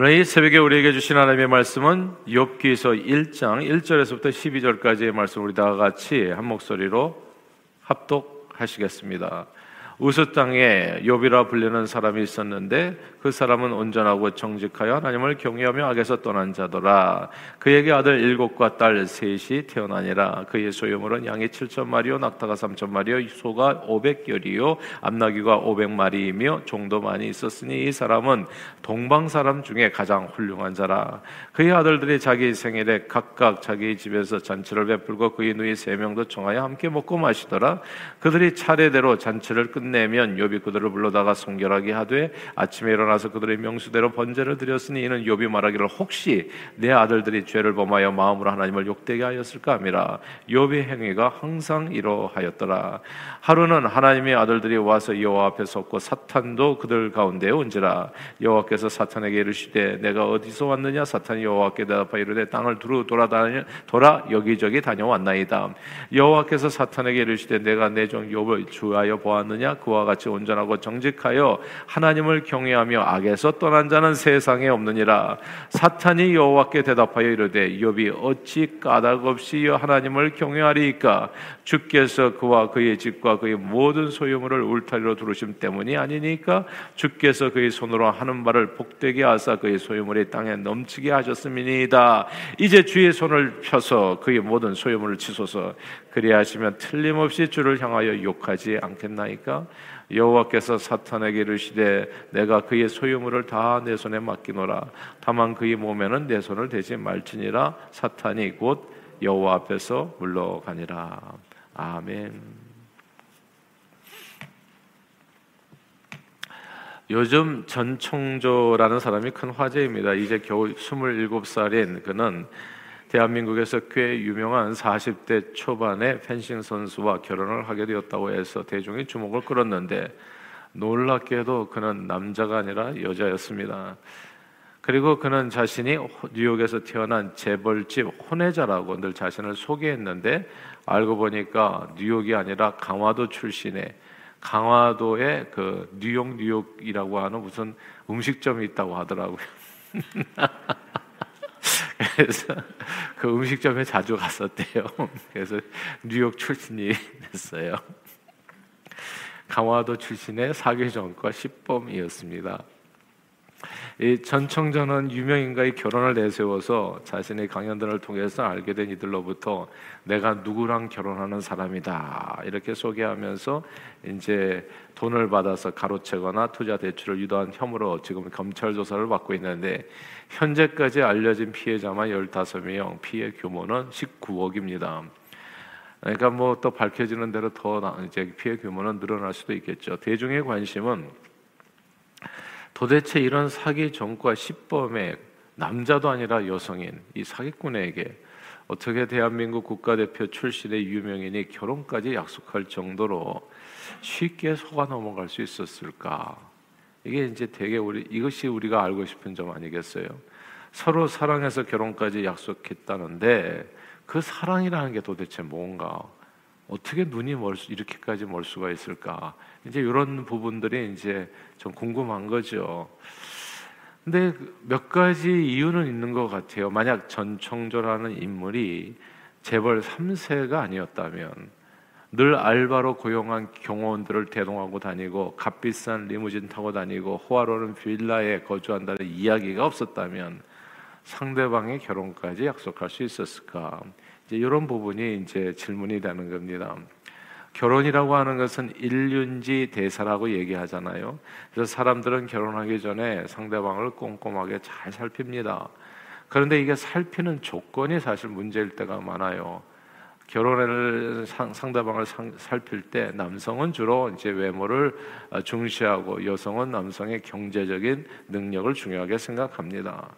오늘 이 새벽에 우리에게 주신 하나님의 말씀은 욥기서 1장 1절에서부터 12절까지의 말씀 우리 다 같이 한 목소리로 합독하시겠습니다. 우스 땅에 욥이라 불리는 사람이 있었는데 그 사람은 온전하고 정직하여 하나님을 경외하며 악에서 떠난 자더라. 그에게 아들 일곱과 딸 셋이 태어나니라. 그의 소유물은 양이 칠천 마리요, 낙타가 삼천 마리요, 소가 오백열이요, 암나귀가 오백 마리이며 종도 많이 있었으니 이 사람은 동방 사람 중에 가장 훌륭한 자라. 그의 아들들이 자기 생일에 각각 자기 집에서 잔치를 베풀고 그의 누이 세 명도 청하여 함께 먹고 마시더라. 그들이 차례대로 잔치를 끝 내면 욥이 그들을 불러다가 성결하게 하되 아침에 일어나 일어나서 그들의 명수대로 번제를 드렸으니 이는 욥이 말하기를 혹시 내 아들들이 죄를 범하여 마음으로 하나님을 욕되게 하였을까 함이라. 욥의 행위가 항상 이러하였더라. 하루는 하나님의 아들들이 와서 여호와 앞에 섰고 사탄도 그들 가운데 온지라. 여호와께서 사탄에게 이르시되 내가 어디서 왔느냐? 사탄이 여호와께 대답하여 이르되 땅을 두루 돌아다니 돌아 여기저기 다녀왔나이다. 여호와께서 사탄에게 이르시되 내가 내 종 욥을 주하여 보았느냐 그와 같이 온전하고 정직하여 하나님을 경외하며 하며 악에서 떠난 자는 세상에 없느니라. 사탄이 여호와께 대답하여 이르되 욥이 어찌 까닭 없이 하나님을 경외하리이까? 주께서 그와 그의 집과 그의 모든 소유물을 울타리로 두르심 때문이 아니니까? 주께서 그의 손으로 하는 바를 복되게 하사 그의 소유물이 땅에 넘치게 하셨음이니이다. 이제 주의 손을 펴서 그의 모든 소유물을 치소서 그리하시면 틀림없이 주를 향하여 욕하지 않겠나이까 여호와께서 사탄에게 이르시되 내가 그의 소유물을 다 내 손에 맡기노라 다만 그의 몸에는 내 손을 대지 말지니라 사탄이 곧 여호와 앞에서 물러가니라 아멘. 요즘 전총조라는 사람이 큰 화제입니다. 이제 겨우 27살인 그는 대한민국에서 꽤 유명한 40대 초반의 펜싱 선수와 결혼을 하게 되었다고 해서 대중의 주목을 끌었는데 놀랍게도 그는 남자가 아니라 여자였습니다. 그리고 그는 자신이 뉴욕에서 태어난 재벌집 혼외자라고 늘 자신을 소개했는데 알고 보니까 뉴욕이 아니라 강화도 출신의 강화도에 그 뉴욕 뉴욕이라고 하는 무슨 음식점이 있다고 하더라고요. 그래서 그 음식점에 자주 갔었대요. 그래서 뉴욕 출신이 됐어요. 강화도 출신의 사교정과 시범이었습니다. 이 전청전은 유명인과의 결혼을 내세워서 자신의 강연들을 통해서 알게 된 이들로부터 내가 누구랑 결혼하는 사람이다 이렇게 소개하면서 이제 돈을 받아서 가로채거나 투자 대출을 유도한 혐의로 지금 검찰 조사를 받고 있는데 현재까지 알려진 피해자만 15명, 피해 규모는 19억입니다. 그러니까 뭐 또 밝혀지는 대로 더 이제 피해 규모는 늘어날 수도 있겠죠. 대중의 관심은 도대체 이런 사기 전과 시범에 남자도 아니라 여성인 이 사기꾼에게 어떻게 대한민국 국가대표 출신의 유명인이 결혼까지 약속할 정도로 쉽게 속아 넘어갈 수 있었을까? 이게 이제 되게 우리 이것이 우리가 알고 싶은 점 아니겠어요? 서로 사랑해서 결혼까지 약속했다는데 그 사랑이라는 게 도대체 뭔가? 어떻게 눈이 멀 수, 이렇게까지 멀 수가 있을까? 이제 이런 부분들이 이제 좀 궁금한 거죠. 근데 몇 가지 이유는 있는 것 같아요. 만약 전청조라는 인물이 재벌 3세가 아니었다면 늘 알바로 고용한 경호원들을 대동하고 다니고 값비싼 리무진 타고 다니고 호화로운 빌라에 거주한다는 이야기가 없었다면 상대방의 결혼까지 약속할 수 있었을까? 이제 이런 부분이 이제 질문이 되는 겁니다. 결혼이라고 하는 것은 일륜지 대사라고 얘기하잖아요. 그래서 사람들은 결혼하기 전에 상대방을 꼼꼼하게 잘 살핍니다. 그런데 이게 살피는 조건이 사실 문제일 때가 많아요. 결혼을 상대방을 살필 때 남성은 주로 이제 외모를 중시하고 여성은 남성의 경제적인 능력을 중요하게 생각합니다.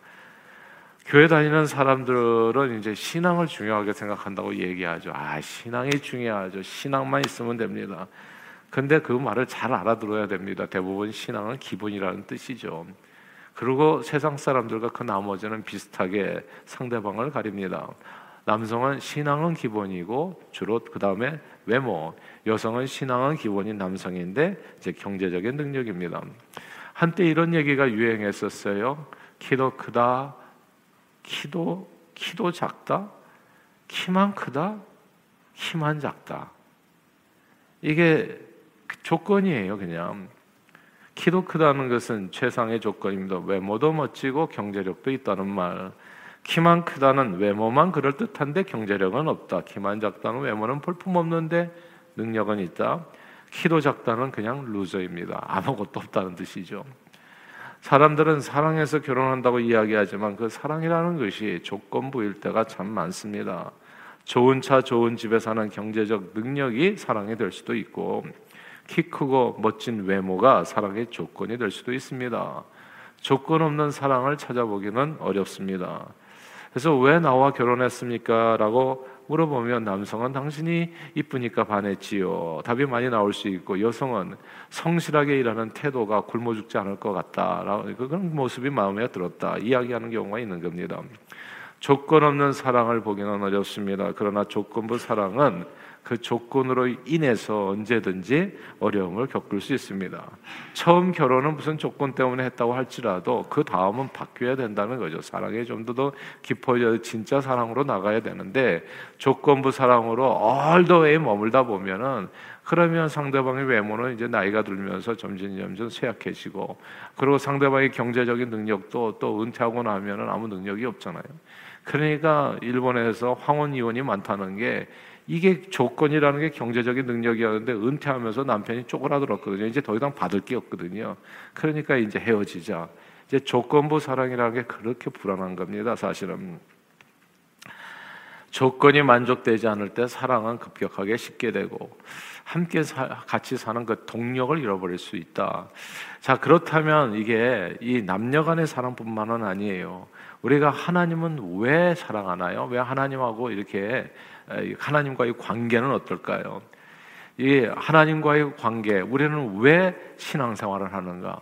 교회 다니는 사람들은 이제 신앙을 중요하게 생각한다고 얘기하죠. 아, 신앙이 중요하죠. 신앙만 있으면 됩니다. 근데 그 말을 잘 알아들어야 됩니다. 대부분 신앙은 기본이라는 뜻이죠. 그리고 세상 사람들과 그 나머지는 비슷하게 상대방을 가립니다. 남성은 신앙은 기본이고 주로 그 다음에 외모, 여성은 신앙은 기본인 남성인데 이제 경제적인 능력입니다. 한때 이런 얘기가 유행했었어요. 키도 크다, 키도 키도 작다, 키만 크다, 키만 작다. 이게 조건이에요, 그냥. 키도 크다는 것은 최상의 조건입니다. 외모도 멋지고 경제력도 있다는 말. 키만 크다는 외모만 그럴 듯한데 경제력은 없다. 키만 작다는 외모는 볼품 없는데 능력은 있다. 키도 작다는 그냥 루저입니다. 아무것도 없다는 뜻이죠. 사람들은 사랑해서 결혼한다고 이야기하지만 그 사랑이라는 것이 조건부일 때가 참 많습니다. 좋은 차, 좋은 집에 사는 경제적 능력이 사랑이 될 수도 있고, 키 크고 멋진 외모가 사랑의 조건이 될 수도 있습니다. 조건 없는 사랑을 찾아보기는 어렵습니다. 그래서 왜 나와 결혼했습니까? 라고 물어보면 남성은 당신이 이쁘니까 반했지요. 답이 많이 나올 수 있고 여성은 성실하게 일하는 태도가 굶어 죽지 않을 것 같다. 그런 모습이 마음에 들었다. 이야기하는 경우가 있는 겁니다. 조건 없는 사랑을 보기는 어렵습니다. 그러나 조건부 사랑은 그 조건으로 인해서 언제든지 어려움을 겪을 수 있습니다. 처음 결혼은 무슨 조건 때문에 했다고 할지라도 그 다음은 바뀌어야 된다는 거죠. 사랑이 좀 더 깊어져 진짜 사랑으로 나가야 되는데 조건부 사랑으로 way 머물다 보면은 그러면 상대방의 외모는 이제 나이가 들면서 점점 점점 쇠약해지고 그리고 상대방의 경제적인 능력도 또 은퇴하고 나면은 아무 능력이 없잖아요. 그러니까 일본에서 황혼 이혼이 많다는 게 이게 조건이라는 게 경제적인 능력이었는데 은퇴하면서 남편이 쪼그라들었거든요. 이제 더 이상 받을 게 없거든요. 그러니까 이제 헤어지자. 이제 조건부 사랑이라는 게 그렇게 불안한 겁니다. 사실은. 조건이 만족되지 않을 때 사랑은 급격하게 식게 되고 함께 사, 같이 사는 그 동력을 잃어버릴 수 있다. 자 그렇다면 이게 이 남녀간의 사랑뿐만은 아니에요. 우리가 하나님은 왜 사랑하나요? 왜 하나님하고 이렇게 하나님과의 관계는 어떨까요? 이 하나님과의 관계, 우리는 왜 신앙생활을 하는가?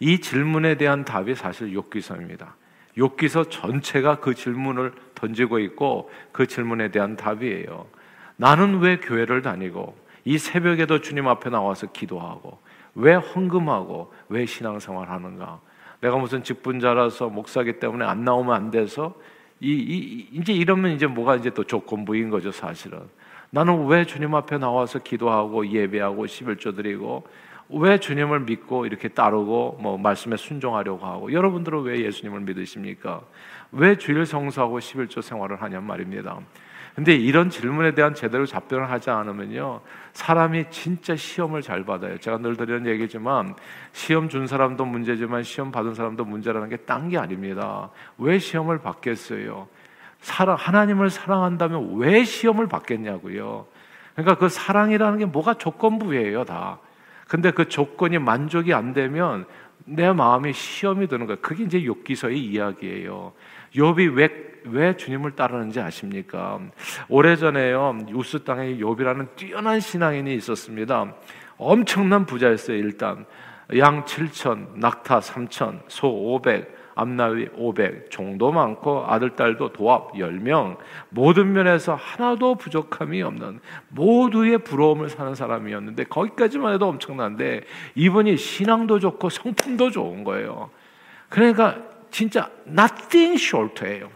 이 질문에 대한 답이 사실 욥기서입니다. 욥기서 전체가 그 질문을 던지고 있고 그 질문에 대한 답이에요. 나는 왜 교회를 다니고 이 새벽에도 주님 앞에 나와서 기도하고 왜 헌금하고 왜 신앙생활 하는가? 내가 무슨 직분자라서 목사기 때문에 안 나오면 안 돼서 이, 이 이제 이러면 이제 뭐가 이제 또 조건부인 거죠 사실은. 나는 왜 주님 앞에 나와서 기도하고 예배하고 11조 드리고 왜 주님을 믿고 이렇게 따르고 뭐 말씀에 순종하려고 하고 여러분들은 왜 예수님을 믿으십니까? 왜 주일 성수하고 11조 생활을 하냔 말입니다. 근데 이런 질문에 대한 제대로 답변을 하지 않으면요. 사람이 진짜 시험을 잘 받아요. 제가 늘 드리는 얘기지만 시험 준 사람도 문제지만 시험 받은 사람도 문제라는 게 딴 게 아닙니다. 왜 시험을 받겠어요? 사랑 하나님을 사랑한다면 왜 시험을 받겠냐고요. 그러니까 그 사랑이라는 게 뭐가 조건부예요, 다. 근데 그 조건이 만족이 안 되면 내 마음에 시험이 드는 거예요. 그게 이제 욥기서의 이야기예요. 욥이 왜, 왜 주님을 따르는지 아십니까? 오래전에요. 우스 땅에 욥이라는 뛰어난 신앙인이 있었습니다. 엄청난 부자였어요, 일단. 양 7천, 낙타 3천, 소 500, 암나위 500, 종도 많고 아들, 딸도 도합 10명, 모든 면에서 하나도 부족함이 없는 모두의 부러움을 사는 사람이었는데 거기까지만 해도 엄청난데 이분이 신앙도 좋고 성품도 좋은 거예요. 그러니까 진짜 nothing short예요.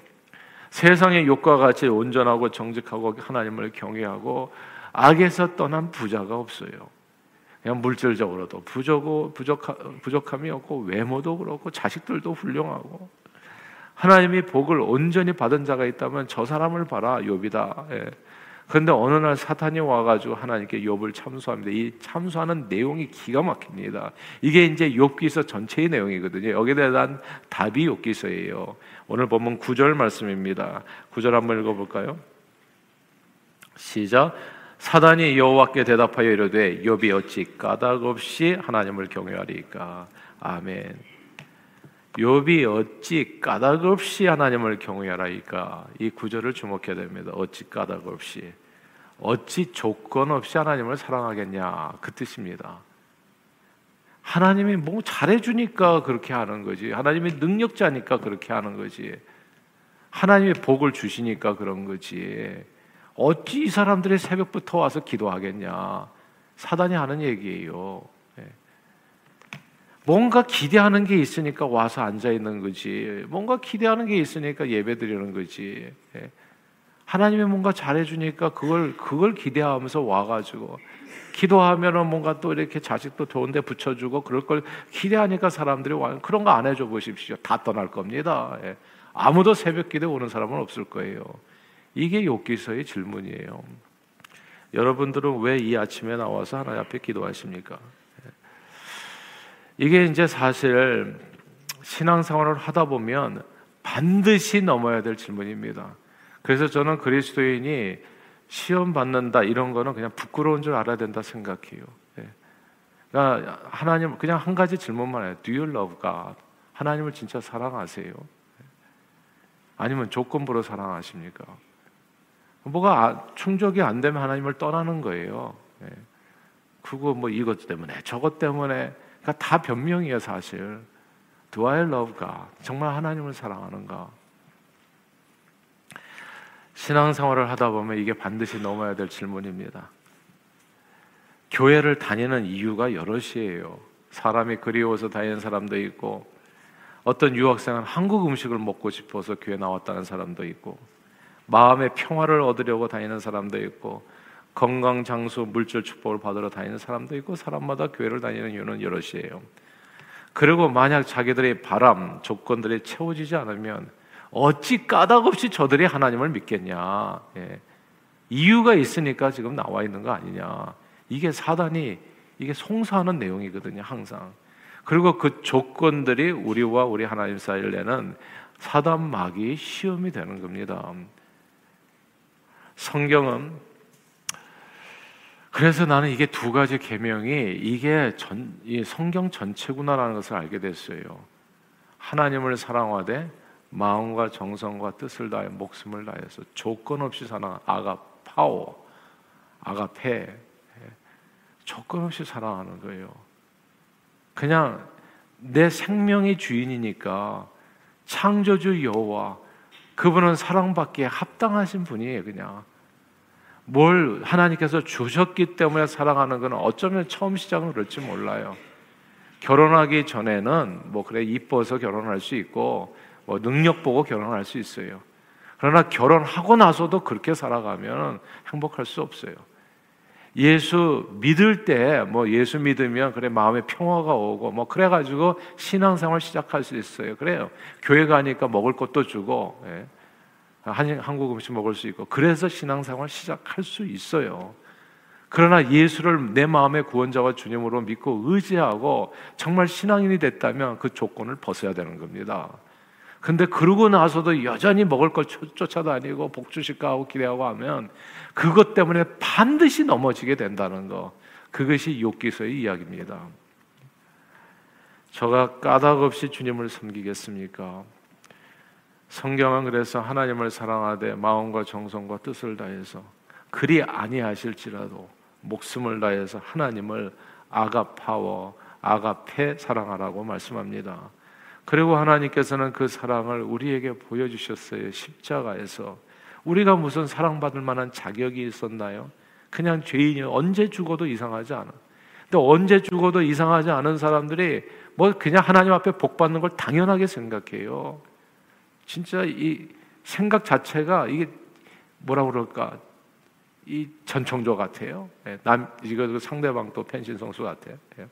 세상의 욕과 같이 온전하고 정직하고 하나님을 경외하고 악에서 떠난 부자가 없어요. 그냥 물질적으로도 부족고 부족 부족함이 없고 외모도 그렇고 자식들도 훌륭하고 하나님이 복을 온전히 받은 자가 있다면 저 사람을 봐라 욥이다. 예. 그런데 어느 날 사탄이 와가지고 하나님께 욥을 참수합니다. 이 참수하는 내용이 기가 막힙니다. 이게 이제 욥기서 전체의 내용이거든요. 여기에 대한 답이 욥기서예요. 오늘 보면 9절 말씀입니다. 9절 한번 읽어볼까요? 시작. 사단이 여호와께 대답하여 이르되 욥이 어찌 까닭 없이 하나님을 경외하리까 아멘. 욥이 어찌 까닭 없이 하나님을 경외하라이까 이 구절을 주목해야 됩니다. 어찌 까닭 없이 어찌 조건 없이 하나님을 사랑하겠냐 그 뜻입니다. 하나님이 뭐 잘해주니까 그렇게 하는 거지. 하나님이 능력자니까 그렇게 하는 거지. 하나님이 복을 주시니까 그런 거지. 어찌 이 사람들이 새벽부터 와서 기도하겠냐? 사단이 하는 얘기예요. 예. 뭔가 기대하는 게 있으니까 와서 앉아 있는 거지. 뭔가 기대하는 게 있으니까 예배 드리는 거지. 예. 하나님이 뭔가 잘해 주니까 그걸 그걸 기대하면서 와 가지고 기도하면은 뭔가 또 이렇게 자식도 좋은 데 붙여 주고 그럴 걸 기대하니까 사람들이 와 그런 거 안 해줘 보십시오. 다 떠날 겁니다. 예. 아무도 새벽 기대 오는 사람은 없을 거예요. 이게 욥기서의 질문이에요. 여러분들은 왜 이 아침에 나와서 하나님 앞에 기도하십니까? 이게 이제 사실 신앙생활을 하다 보면 반드시 넘어야 될 질문입니다. 그래서 저는 그리스도인이 시험 받는다 이런 거는 그냥 부끄러운 줄 알아야 된다 생각해요. 예. 그러니까 하나님 그냥 한 가지 질문만 해요. Do you love God? 하나님을 진짜 사랑하세요? 예. 아니면 조건부로 사랑하십니까? 뭐가 아, 충족이 안 되면 하나님을 떠나는 거예요. 예. 그거 뭐 이것 때문에 저것 때문에 그러니까 다 변명이에요 사실. Do I love God? 정말 하나님을 사랑하는가? 신앙생활을 하다 보면 이게 반드시 넘어야 될 질문입니다. 교회를 다니는 이유가 여럿이에요. 사람이 그리워서 다니는 사람도 있고, 어떤 유학생은 한국 음식을 먹고 싶어서 교회 나왔다는 사람도 있고, 마음의 평화를 얻으려고 다니는 사람도 있고 건강 장수 물질 축복을 받으러 다니는 사람도 있고 사람마다 교회를 다니는 이유는 여럿이에요. 그리고 만약 자기들의 바람 조건들이 채워지지 않으면 어찌 까닭없이 저들이 하나님을 믿겠냐? 예. 이유가 있으니까 지금 나와 있는 거 아니냐? 이게 사단이 이게 송사하는 내용이거든요, 항상. 그리고 그 조건들이 우리와 우리 하나님 사이를 내는 사단 마귀 시험이 되는 겁니다. 성경은 그래서 나는 이게 두 가지 계명이 이게 전, 이 성경 전체구나라는 것을 알게 됐어요. 하나님을 사랑하되 마음과 정성과 뜻을 다해 목숨을 다해서 조건 없이 사랑 아가파오 아가페 조건 없이 사랑하는 거예요. 그냥 내 생명의 주인이니까 창조주 여호와 그분은 사랑받기에 합당하신 분이에요, 그냥. 뭘 하나님께서 주셨기 때문에 사랑하는 건 어쩌면 처음 시작은 그럴지 몰라요. 결혼하기 전에는 뭐 그래 이뻐서 결혼할 수 있고 뭐 능력 보고 결혼할 수 있어요. 그러나 결혼하고 나서도 그렇게 살아가면 행복할 수 없어요. 예수 믿을 때 뭐 예수 믿으면 그래 마음에 평화가 오고 뭐 그래 가지고 신앙생활 시작할 수 있어요. 그래요. 교회 가니까 먹을 것도 주고 예. 한국 음식 먹을 수 있고 그래서 신앙생활 시작할 수 있어요. 그러나 예수를 내 마음의 구원자와 주님으로 믿고 의지하고 정말 신앙인이 됐다면 그 조건을 벗어야 되는 겁니다. 근데 그러고 나서도 여전히 먹을 걸 쫓아다니고 복주실까 하고 기대하고 하면 그것 때문에 반드시 넘어지게 된다는 거. 그것이 욥기서의 이야기입니다. 저가 까닭 없이 주님을 섬기겠습니까? 성경은 그래서 하나님을 사랑하되 마음과 정성과 뜻을 다해서 그리 아니하실지라도 목숨을 다해서 하나님을 아가파워 아가페 사랑하라고 말씀합니다. 그리고 하나님께서는 그 사랑을 우리에게 보여주셨어요. 십자가에서 우리가 무슨 사랑받을 만한 자격이 있었나요? 그냥 죄인이 언제 죽어도 이상하지 않아. 근데 언제 죽어도 이상하지 않은 사람들이 뭐 그냥 하나님 앞에 복 받는 걸 당연하게 생각해요. 진짜 이 생각 자체가 이게 뭐라 그럴까? 이 전청조 같아요. 예, 남 이거 그 상대방 또 펜신 성수 같아요. 예.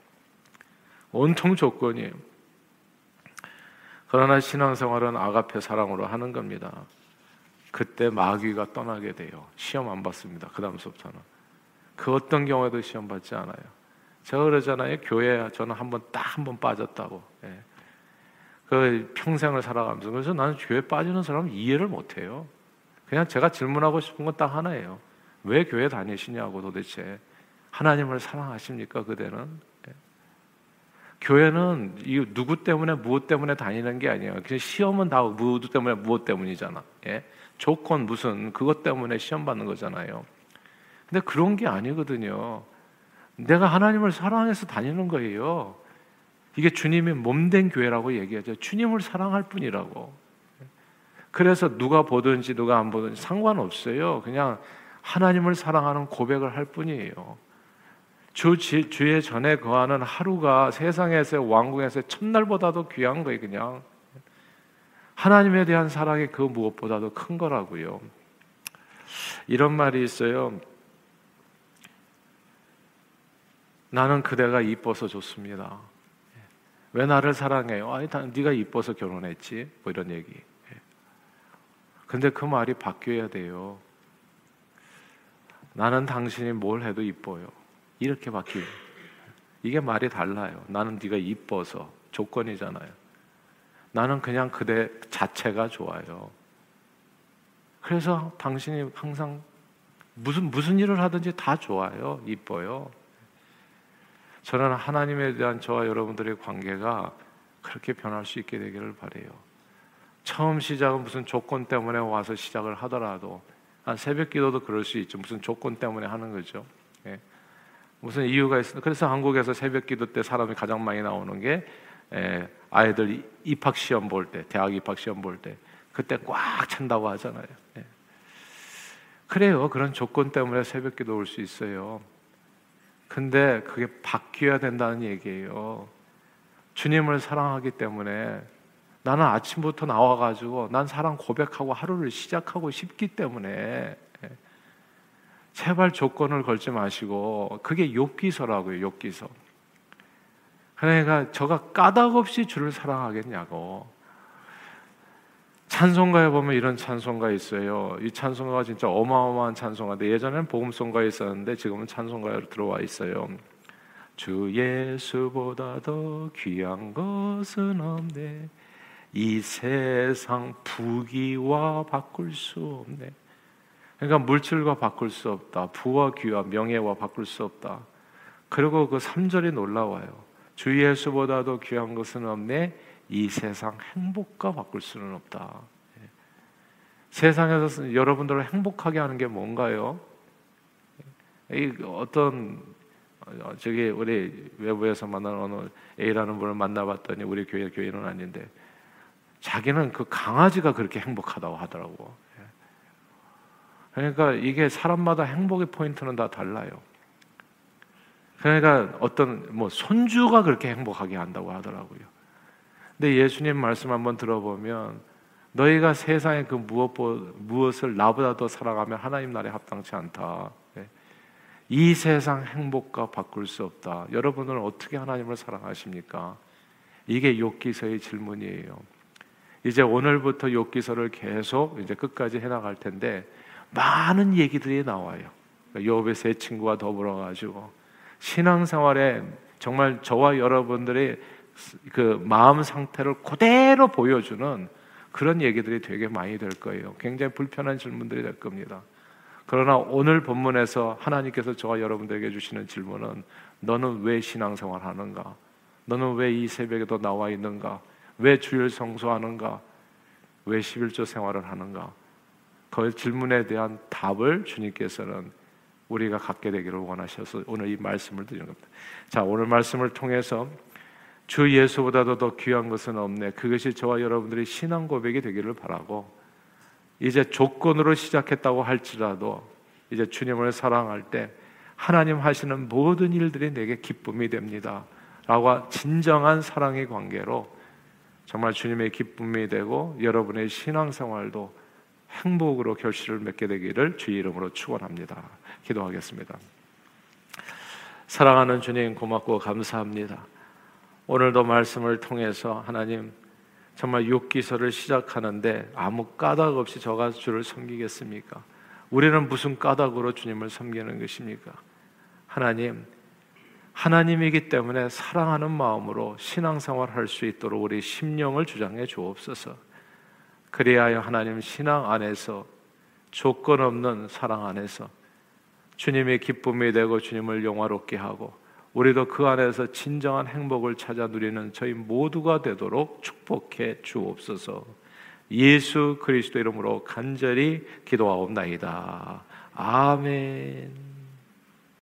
온통 조건이에요. 그러나 신앙생활은 아가페 사랑으로 하는 겁니다. 그때 마귀가 떠나게 돼요. 시험 안 받습니다. 그 다음부터는 그 어떤 경우에도 시험 받지 않아요. 제가 그러잖아요. 교회 저는 한 번 딱 한 번 빠졌다고. 예. 그 평생을 살아가면서 그래서 나는 교회 빠지는 사람 이해를 못해요. 그냥 제가 질문하고 싶은 건 딱 하나예요. 왜 교회 다니시냐고 도대체 하나님을 사랑하십니까 그대는? 예. 교회는 이 누구 때문에 무엇 때문에 다니는 게 아니에요. 그냥 시험은 다 무엇 때문에 무엇 때문이잖아. 예? 조건 무슨 그것 때문에 시험 받는 거잖아요. 근데 그런 게 아니거든요. 내가 하나님을 사랑해서 다니는 거예요. 이게 주님의 몸된 교회라고 얘기하죠. 주님을 사랑할 뿐이라고. 그래서 누가 보든지 누가 안 보든지 상관없어요. 그냥 하나님을 사랑하는 고백을 할 뿐이에요. 주 주의 전에 거하는 하루가 세상에서 왕궁에서 첫날보다도 귀한 거예요, 그냥. 하나님에 대한 사랑이 그 무엇보다도 큰 거라고요. 이런 말이 있어요. 나는 그대가 이뻐서 좋습니다. 왜 나를 사랑해요? 아니, 네가 이뻐서 결혼했지. 뭐 이런 얘기. 근데 그 말이 바뀌어야 돼요. 나는 당신이 뭘 해도 이뻐요. 이렇게 바뀌 이게 말이 달라요. 나는 네가 이뻐서 조건이잖아요. 나는 그냥 그대 자체가 좋아요. 그래서 당신이 항상 무슨 무슨 일을 하든지 다 좋아요. 이뻐요. 저는 하나님에 대한 저와 여러분들의 관계가 그렇게 변할 수 있게 되기를 바래요. 처음 시작은 무슨 조건 때문에 와서 시작을 하더라도 새벽 기도도 그럴 수 있죠. 무슨 조건 때문에 하는 거죠. 예. 무슨 이유가 있어. 그래서 한국에서 새벽 기도 때 사람이 가장 많이 나오는 게 예, 아이들 입학 시험 볼 때, 대학 입학 시험 볼 때, 그때 꽉 찬다고 하잖아요. 예. 그래요. 그런 조건 때문에 새벽 기도 올 수 있어요. 근데 그게 바뀌어야 된다는 얘기예요. 주님을 사랑하기 때문에 나는 아침부터 나와가지고 난 사랑 고백하고 하루를 시작하고 싶기 때문에 예. 제발 조건을 걸지 마시고 그게 욕기서라고요. 욕기서. 그러니까 저가 까닭 없이 주를 사랑하겠냐고. 찬송가에 보면 이런 찬송가 있어요. 이 찬송가가 진짜 어마어마한 찬송가인데 예전에는 복음송가에 있었는데 지금은 찬송가로 들어와 있어요. 주 예수보다 더 귀한 것은 없네. 이 세상 부귀와 바꿀 수 없네. 그러니까 물질과 바꿀 수 없다. 부와 귀와 명예와 바꿀 수 없다. 그리고 그 3절이 놀라워요. 주 예수보다도 귀한 것은 없네. 이 세상 행복과 바꿀 수는 없다. 예. 세상에서 여러분들을 행복하게 하는 게 뭔가요? 이 어떤 어, 저기 우리 외부에서 만난 어느 A라는 분을 만나봤더니 우리 교회 교회는 아닌데 자기는 그 강아지가 그렇게 행복하다고 하더라고. 예. 그러니까 이게 사람마다 행복의 포인트는 다 달라요. 그러니까 어떤 뭐 손주가 그렇게 행복하게 한다고 하더라고요. 근데 예수님 말씀 한번 들어보면 너희가 세상의 그 무엇 무엇을 나보다 더 사랑하면 하나님 나라에 합당치 않다. 예. 이 세상 행복과 바꿀 수 없다. 여러분은 어떻게 하나님을 사랑하십니까? 이게 욥기서의 질문이에요. 이제 오늘부터 욥기서를 계속 이제 끝까지 해 나갈 텐데 많은 얘기들이 나와요. 욥의 세 친구와 더불어 가지고 신앙생활에 정말 저와 여러분들의 그 마음 상태를 그대로 보여주는 그런 얘기들이 되게 많이 될 거예요. 굉장히 불편한 질문들이 될 겁니다. 그러나 오늘 본문에서 하나님께서 저와 여러분들에게 주시는 질문은 너는 왜 신앙생활 하는가? 너는 왜 이 새벽에도 나와 있는가? 왜 주일 성수하는가? 왜 11조 생활을 하는가? 그 질문에 대한 답을 주님께서는 우리가 갖게 되기를 원하셔서 오늘 이 말씀을 드리는 겁니다. 자, 오늘 말씀을 통해서 주 예수보다도 더 귀한 것은 없네. 그것이 저와 여러분들의 신앙 고백이 되기를 바라고 이제 조건으로 시작했다고 할지라도 이제 주님을 사랑할 때 하나님 하시는 모든 일들이 내게 기쁨이 됩니다. 라고 진정한 사랑의 관계로 정말 주님의 기쁨이 되고 여러분의 신앙생활도 행복으로 결실을 맺게 되기를 주의 이름으로 축원합니다. 기도하겠습니다. 사랑하는 주님 고맙고 감사합니다. 오늘도 말씀을 통해서 하나님 정말 욕기서를 시작하는데 아무 까닭 없이 저가 주를 섬기겠습니까? 우리는 무슨 까닭으로 주님을 섬기는 것입니까? 하나님, 하나님이기 때문에 사랑하는 마음으로 신앙생활 할 수 있도록 우리 심령을 주장해 주옵소서. 그리하여 하나님 신앙 안에서 조건 없는 사랑 안에서 주님의 기쁨이 되고 주님을 영화롭게 하고 우리도 그 안에서 진정한 행복을 찾아 누리는 저희 모두가 되도록 축복해 주옵소서. 예수 그리스도 이름으로 간절히 기도하옵나이다. 아멘.